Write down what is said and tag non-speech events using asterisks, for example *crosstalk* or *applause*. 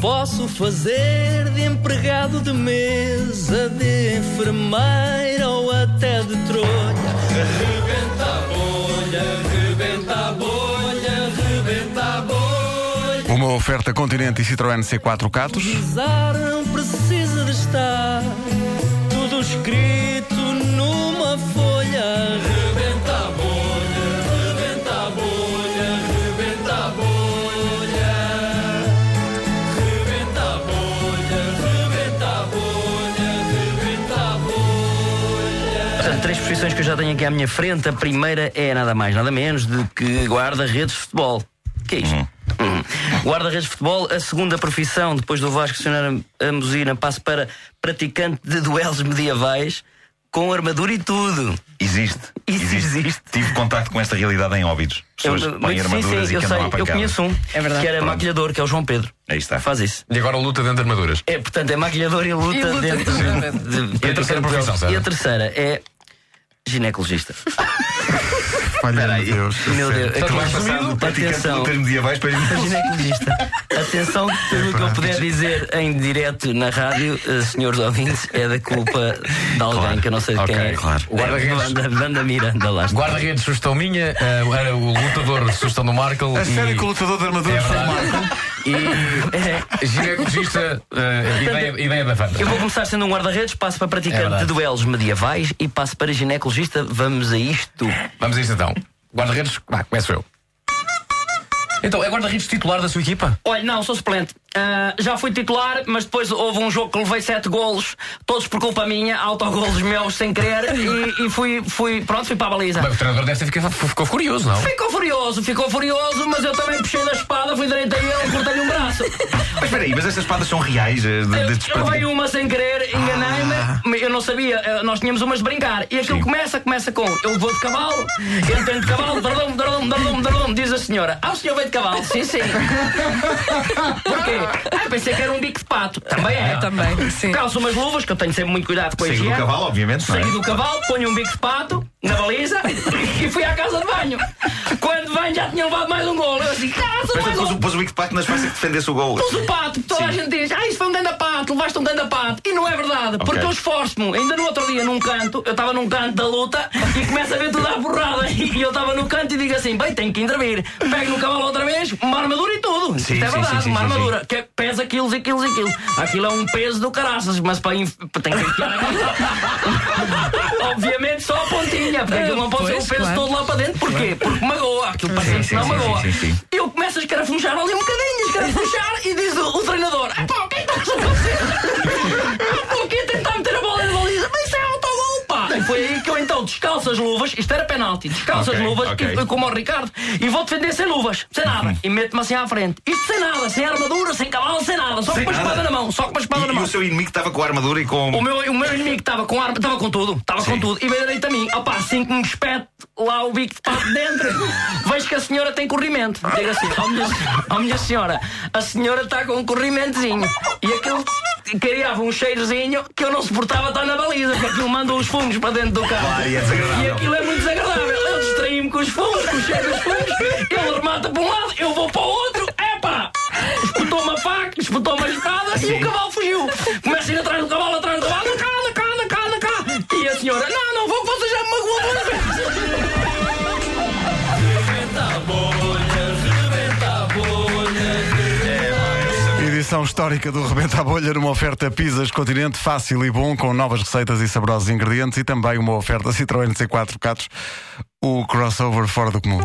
posso fazer de empregado de mesa, de enfermeira ou até de trolha. Rebenta a bolha, rebenta a bolha, rebenta a bolha. Uma oferta Continente e Citroën C4 Catos. Não precisa de estar tudo escrito Portanto, três profissões que eu já tenho aqui à minha frente. A primeira é nada mais, nada menos do que guarda-redes de futebol. que é isto? Uhum. Guarda-redes de futebol. A segunda profissão, depois do Vasco acionar a musina, passo para praticante de duelos medievais com armadura e tudo. Existe. Isso existe. Tive contacto com esta realidade em óbidos. Pessoas Eu- que põem muito- sim, armaduras sim, e eu andam sei. Eu conheço um É verdade. que era Pronto. maquilhador, que é o João Pedro. Aí está. Faz isso. E agora luta dentro de armaduras. É, portanto, é maquilhador e luta, E luta dentro dentro. de, de, E a terceira profissão? E a terceira é ginecologista. *laughs* Olha, meu Deus. Meu Deus, Portanto, vais de atenção. lutas medievais para Ginecologista. Atenção, *laughs* tudo o que eu puder dizer em direto na rádio, eh, senhores ouvintes, é da culpa de alguém que eu não sei de quem é. claro. O guarda-redes- Banda, banda Miranda, lá. Guarda-redes, sugestão minha. era o lutador, sugestão do Markel. A e- série que o lutador de É armaduras foi o verdade. *laughs* E ginecologista, eh, ideia, ideia da Wanda. Eu vou começar sendo um guarda-redes, passo para É praticante verdade. de duelos medievais e passo para ginecologista. Vamos a isto. Vamos a isto então. Guarda-redes, vá, começo eu. Então, é guarda-redes titular da sua equipa? Olha, não, sou suplente. Ah, já fui titular, mas depois houve um jogo que levei sete golos, todos por culpa minha, autogolos meus sem querer, e, e fui, fui, pronto, fui para a baliza. Bem, o treinador deve ter ficado, ficou furioso, não? Ficou furioso, ficou furioso, mas eu também puxei da espada, fui direito a ele, cortei-lhe um braço. Mas espera aí, mas estas espadas são reais? eh, De, de Eu, eu levei uma sem querer, eu não sabia, eh, nós tínhamos umas de brincar. E aquilo Sim. começa, começa com eu vou de cavalo, entro de cavalo, dardum, dardum, dardum, dardum, diz a senhora. Ah, o senhor veio de cavalo? Sim, sim. *laughs* Porquê? Ah, pensei que era um bico de pato. Também é. Também, sim. Calço umas luvas, que eu tenho sempre muito cuidado com a Saí do cavalo, obviamente, é? Saí do cavalo, ponho um bico de pato na baliza *laughs* e fui à casa de banho. Quando venho já tinha levado mais um golo. Eu assim, casa, Mas mais pôs, um o- pôs o Wick Pack na espécie que defendesse o gol. Pus o pato, toda a gente diz, ah, isso foi um grande pato, levaste um grande pato. E não é verdade, porque eu esforço-me. Ainda no outro dia, num canto, eu estava num canto da luta e começa a ver tudo à porrada. *laughs* E eu estava no canto e digo assim, bem, tenho que intervir. Pego no cavalo outra vez, uma armadura e tudo. Sim, Isto é verdade, sim, sim, uma sim, armadura que pesa quilos e quilos e quilos. Aquilo é um peso do caraças, mas para, inf... tem que enfiar. *laughs* Obviamente só a pontinha, porque aquilo não pode ser o peso claro. todo lá para dentro. Porquê? Porque magoa. Aquilo parece que não magoa. sim, sim, sim. Eu começo a escarafunchar ali um bocadinho, escarafunchar, e diz o, o treinador: "Epá, o descalço as luvas, isto era penalti, descalço Ok, as luvas, ok. e, como o Ricardo, e vou defender sem luvas, sem nada, e meto-me assim à frente. Isto sem nada, sem armadura, sem cavalo, sem nada, só com Sem uma espada na mão, só com uma espada E, na e mão. o seu inimigo estava com a armadura e com. O meu, o meu inimigo estava com arma, estava com tudo, estava com tudo, e veio direito a mim. Opá, assim que me espete lá o bico de pato dentro, vejo que a senhora tem corrimento. Digo assim, ó minha, ó minha senhora, a senhora está com um corrimentozinho. E aquilo criava um cheirozinho que eu não suportava estar na baliza, porque aquilo manda os fungos para dentro do carro. Claro, e é. E aquilo é muito desagradável. Eu distraí-me com os fungos, com o cheiro dos fungos, ele remata para um lado, eu vou para o outro, epá! Espetou uma faca, espetou uma espada e o cavalo Edição histórica do Rebenta a Bolha numa oferta Pizzas Continente fácil e bom com novas receitas e saborosos ingredientes e também uma oferta Citroën C4 Catos, o crossover fora do comum.